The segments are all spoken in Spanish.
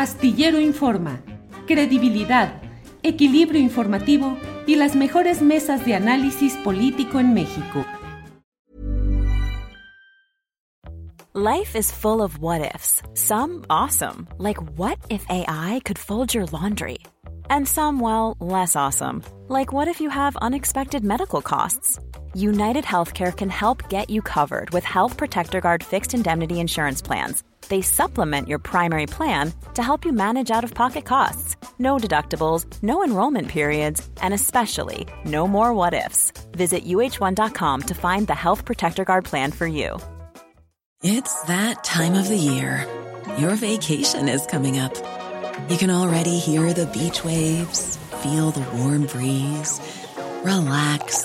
Astillero Informa, credibilidad, equilibrio informativo y las mejores mesas de análisis político en México. Life is full of what ifs. Some awesome, like what if AI could fold your laundry? And some, well, less awesome, like what if you have unexpected medical costs? United Healthcare can help get you covered with Health Protector Guard fixed indemnity insurance plans they supplement your primary plan to help you manage out of pocket costs. No deductibles, no enrollment periods, and especially no more what ifs. Visit uh1.com to find the Health Protector Guard plan for you. It's that time of the year. Your vacation is coming up. You can already hear the beach waves, feel the warm breeze, relax,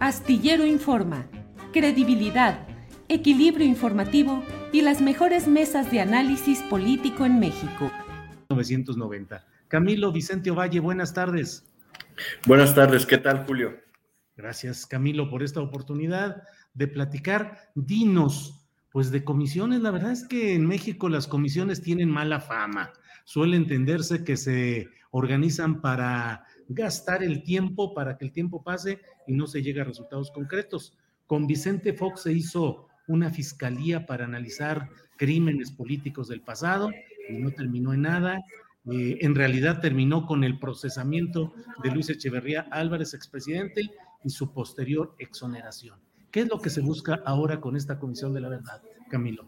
Astillero Informa. Credibilidad, equilibrio informativo y las mejores mesas de análisis político en México. 1990. Camilo Vicente Ovalle, buenas tardes. Buenas tardes, ¿qué tal, Julio? Gracias, Camilo, por esta oportunidad de platicar. Dinos, pues de comisiones, la verdad es que en México las comisiones tienen mala fama. Suele entenderse que se organizan para gastar el tiempo, para que el tiempo pase y no se llegue a resultados concretos. Con Vicente Fox se hizo una fiscalía para analizar crímenes políticos del pasado y no terminó en nada. Eh, en realidad terminó con el procesamiento de Luis Echeverría Álvarez, expresidente, y su posterior exoneración. ¿Qué es lo que se busca ahora con esta Comisión de la Verdad, Camilo?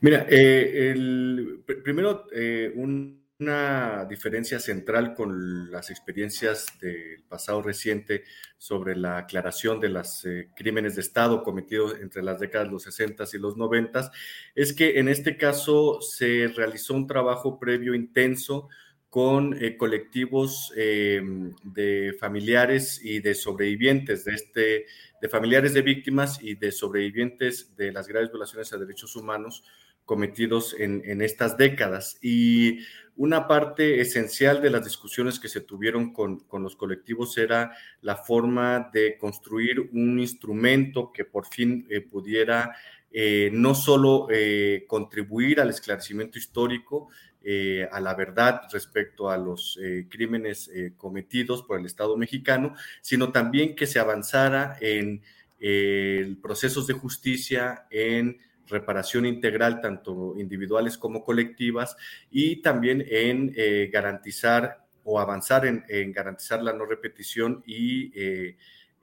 Mira, eh, el, primero eh, un una diferencia central con las experiencias del pasado reciente sobre la aclaración de los eh, crímenes de Estado cometidos entre las décadas de los 60 y los 90 es que en este caso se realizó un trabajo previo intenso con eh, colectivos eh, de familiares y de sobrevivientes de este, de familiares de víctimas y de sobrevivientes de las graves violaciones a derechos humanos cometidos en, en estas décadas. Y una parte esencial de las discusiones que se tuvieron con, los colectivos era la forma de construir un instrumento que por fin eh, pudiera eh, no solo eh, contribuir al esclarecimiento histórico, a la verdad respecto a los crímenes cometidos por el Estado mexicano, sino también que se avanzara en procesos de justicia, en reparación integral, tanto individuales como colectivas, y también en eh, garantizar o avanzar en, garantizar la no repetición y eh,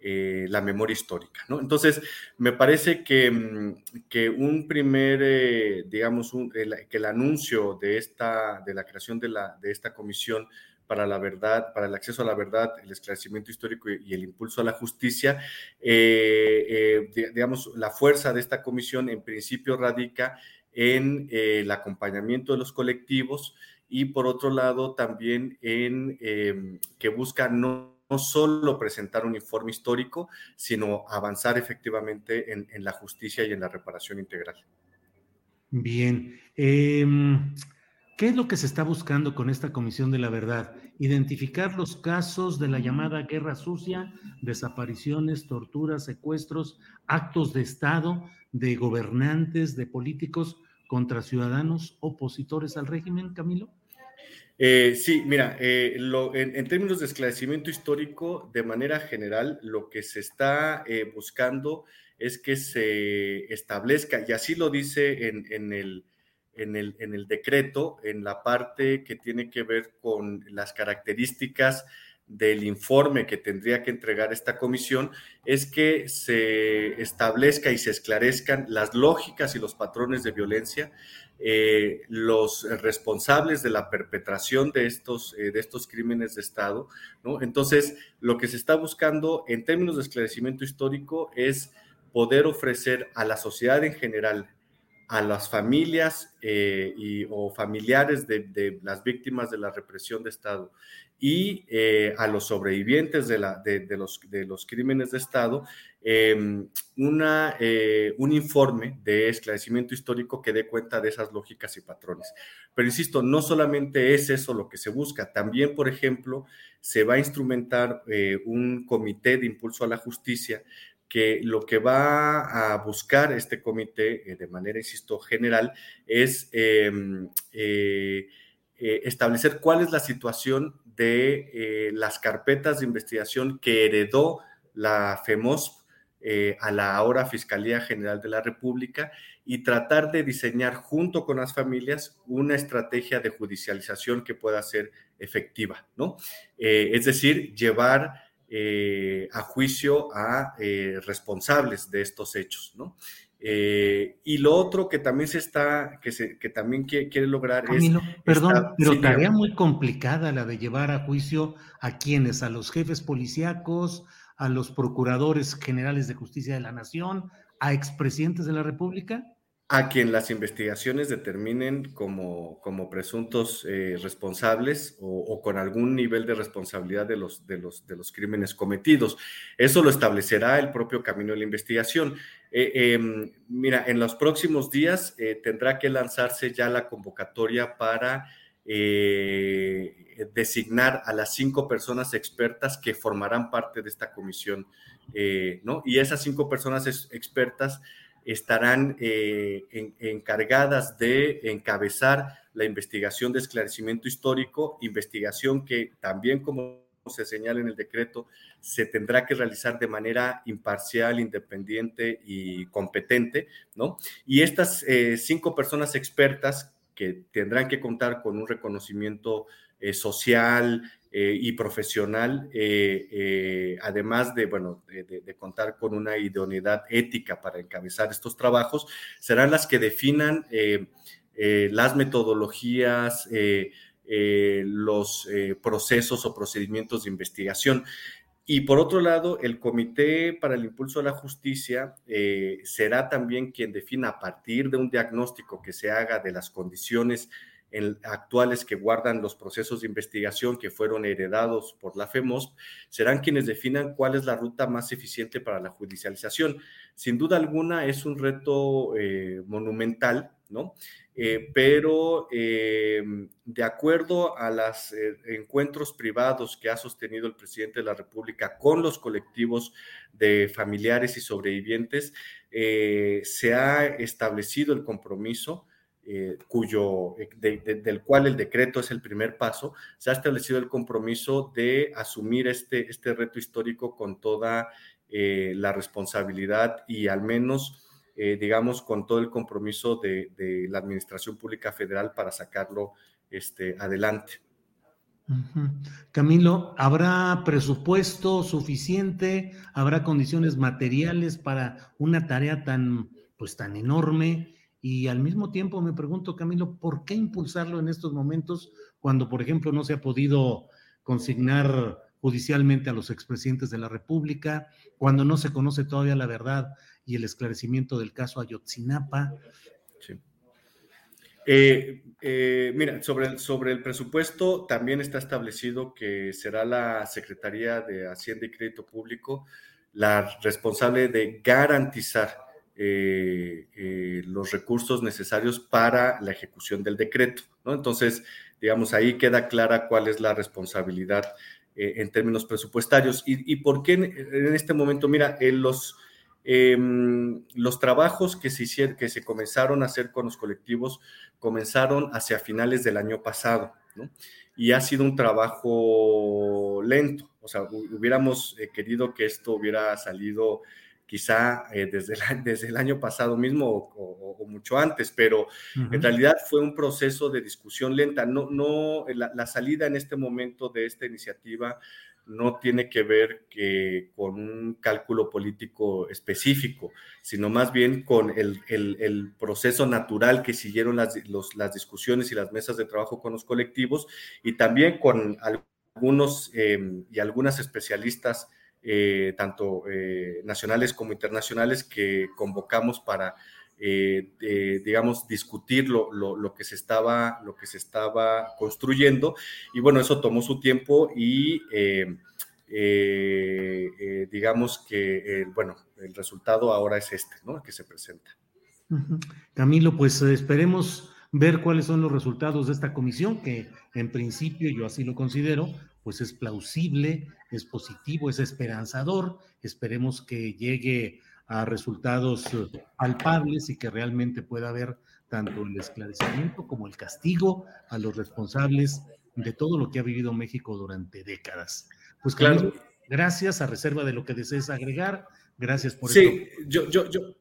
eh, la memoria histórica. ¿no? Entonces, me parece que, mm, que un primer, digamos, que el anuncio de, esta, de la creación de, la, de esta comisión para la verdad, para el acceso a la verdad, el esclarecimiento histórico y, el impulso a la justicia. Eh, eh, digamos, la fuerza de esta comisión en principio radica en eh, el acompañamiento de los colectivos y por otro lado también en em, que busca no, solo presentar un informe histórico, sino avanzar efectivamente en, en la justicia y en la reparación integral. Bien. Em, ¿Qué es lo que se está buscando con esta Comisión de la Verdad? Identificar los casos de la llamada guerra sucia, desapariciones, torturas, secuestros, actos de Estado de gobernantes, de políticos contra ciudadanos opositores al régimen, Camilo. Eh, sí, mira, eh, en, términos de esclarecimiento histórico, de manera general, lo que se está eh, buscando es que se establezca, y así lo dice en el en el, en el decreto, en la parte que tiene que ver con las características del informe que tendría que entregar esta comisión es que se establezca y se esclarezcan las lógicas y los patrones de violencia, eh, los responsables de la perpetración de estos, eh, de estos crímenes de Estado. Entonces, lo que se está buscando en términos de esclarecimiento histórico es poder ofrecer a la sociedad en general a las familias eh, y, o familiares de, las víctimas de la represión de Estado y a los sobrevivientes de, los, de los crímenes de Estado em, una, eh, un informe de esclarecimiento histórico que dé cuenta de esas lógicas y patrones. Pero insisto, no solamente es eso lo que se busca, también, por ejemplo, se va a instrumentar un comité de impulso a la justicia que lo que va a buscar este comité eh, de manera, insisto, general es em, eh, eh, establecer cuál es la situación de las carpetas de investigación que heredó la FEMOSP a la ahora Fiscalía General de la República y tratar de diseñar junto con las familias una estrategia de judicialización que pueda ser efectiva, ¿no? es decir, llevar eh, a juicio a eh, responsables de estos hechos, ¿no? Eh, y lo otro que también se está, que, se, que también quiere, lograr es... Perdón, pero tarea muy complicada la de llevar a juicio a quienes, a los jefes policíacos, a los procuradores generales de justicia de la nación, a expresidentes de la República a quien las investigaciones determinen como, como presuntos eh, responsables o, con algún nivel de responsabilidad de los, de, los, de los crímenes cometidos. Eso lo establecerá el propio camino de la investigación. Eh, em, mira, en los próximos días eh, tendrá que lanzarse ya la convocatoria para designar a las cinco personas expertas que formarán parte de esta comisión, ¿no? Y esas cinco personas expertas estarán eh, encargadas de encabezar la investigación de esclarecimiento histórico, investigación que también, como se señala en el decreto, se tendrá que realizar de manera imparcial, independiente y competente, ¿no? Y estas eh, cinco personas expertas que tendrán que contar con un reconocimiento eh, social, eh, y profesional, eh, además de, bueno, de, contar con una idoneidad ética para encabezar estos trabajos, serán las que definan las metodologías, los procesos o procedimientos de investigación. Y por otro lado, el Comité para el Impulso a la Justicia será también quien defina a partir de un diagnóstico que se haga de las condiciones actuales que guardan los procesos de investigación que fueron heredados por la FEMOS, serán quienes definan cuál es la ruta más eficiente para la judicialización. Sin duda alguna es un reto eh, monumental, Eh, pero eh, de acuerdo a los encuentros privados que ha sostenido el presidente de la República con los colectivos de familiares y sobrevivientes, se ha establecido el compromiso eh, cuyo, eh, del cual el decreto es el primer paso, se ha establecido el compromiso de asumir este, este reto histórico con toda eh, la responsabilidad y al menos, digamos, con todo el compromiso de, la Administración Pública Federal para sacarlo este, adelante. Camilo, ¿habrá presupuesto suficiente? ¿Habrá condiciones materiales para una tarea tan, pues, tan enorme? Y al mismo tiempo me pregunto, Camilo, ¿por qué impulsarlo en estos momentos cuando, por ejemplo, no se ha podido consignar judicialmente a los expresidentes de la República, cuando no se conoce todavía la verdad y el esclarecimiento del caso Ayotzinapa? Sí. Eh, eh, mira, sobre el, sobre el presupuesto también está establecido que será la Secretaría de Hacienda y Crédito Público la responsable de garantizar eh, los recursos necesarios para la ejecución del decreto, ¿no? Entonces, digamos, ahí queda clara cuál es la responsabilidad eh, en términos presupuestarios. ¿Y, por qué en, este momento? Mira, en los, em, los trabajos que se, hicieron, que se comenzaron a hacer con los colectivos comenzaron hacia finales del año pasado, ¿no? Y ha sido un trabajo lento. O sea, hubiéramos eh, querido que esto hubiera salido quizá eh, desde, el, desde el año pasado mismo o, mucho antes, pero en realidad fue un proceso de discusión lenta. No, no, la, salida en este momento de esta iniciativa no tiene que ver que con un cálculo político específico, sino más bien con el, el, proceso natural que siguieron las, las, discusiones y las mesas de trabajo con los colectivos y también con algunos em, y algunas especialistas eh, tanto eh, nacionales como internacionales, que convocamos para, eh, digamos, discutir lo, lo, que se estaba, lo que se estaba construyendo. Y bueno, eso tomó su tiempo y digamos que, bueno, el resultado ahora es este, ¿no? El que se presenta. Camilo, pues esperemos ver cuáles son los resultados de esta comisión, que en principio yo así lo considero, pues es plausible, es positivo, es esperanzador. Esperemos que llegue a resultados eh, palpables y que realmente pueda haber tanto el esclarecimiento como el castigo a los responsables de todo lo que ha vivido México durante décadas. Pues claro, gracias a reserva de lo que desees agregar. Gracias por Sí, yo, yo, yo.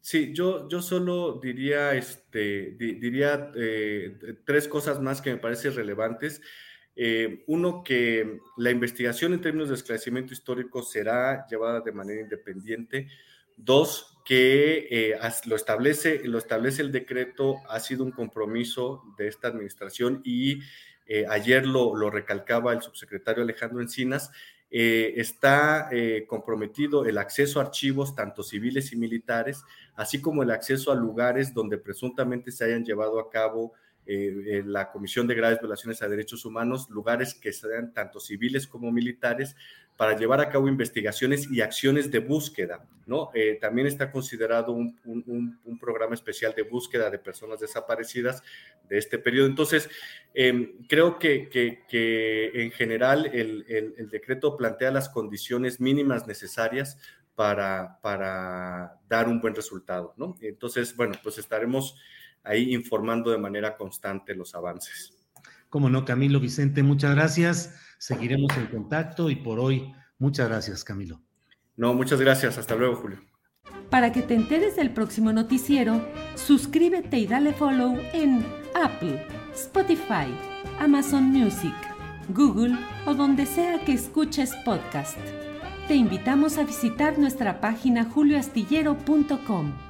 Sí, yo, yo solo diría, este, diría eh, tres cosas más que me parecen relevantes. Eh, uno, que la investigación en términos de esclarecimiento histórico será llevada de manera independiente. Dos, que eh, lo, establece, lo establece el decreto, ha sido un compromiso de esta administración y eh, ayer lo, lo, recalcaba el subsecretario Alejandro Encinas, está comprometido el acceso a archivos, tanto civiles y militares, así como el acceso a lugares donde presuntamente se hayan llevado a cabo eh, la Comisión de Graves Violaciones a Derechos Humanos, lugares que sean tanto civiles como militares, para llevar a cabo investigaciones y acciones de búsqueda, ¿no? Eh, también está considerado un, programa especial de búsqueda de personas desaparecidas de este periodo. Entonces, em, creo que, en general el, el, decreto plantea las condiciones mínimas necesarias para, para dar un buen resultado, ¿no? Entonces, bueno, pues estaremos ahí informando de manera constante los avances. Como no, Camilo Vicente, muchas gracias. Seguiremos en contacto y por hoy, muchas gracias, Camilo. No, muchas gracias. Hasta luego, Julio. Para que te enteres del próximo noticiero, suscríbete y dale follow en Apple, Spotify, Amazon Music, Google o donde sea que escuches podcast. Te invitamos a visitar nuestra página julioastillero.com.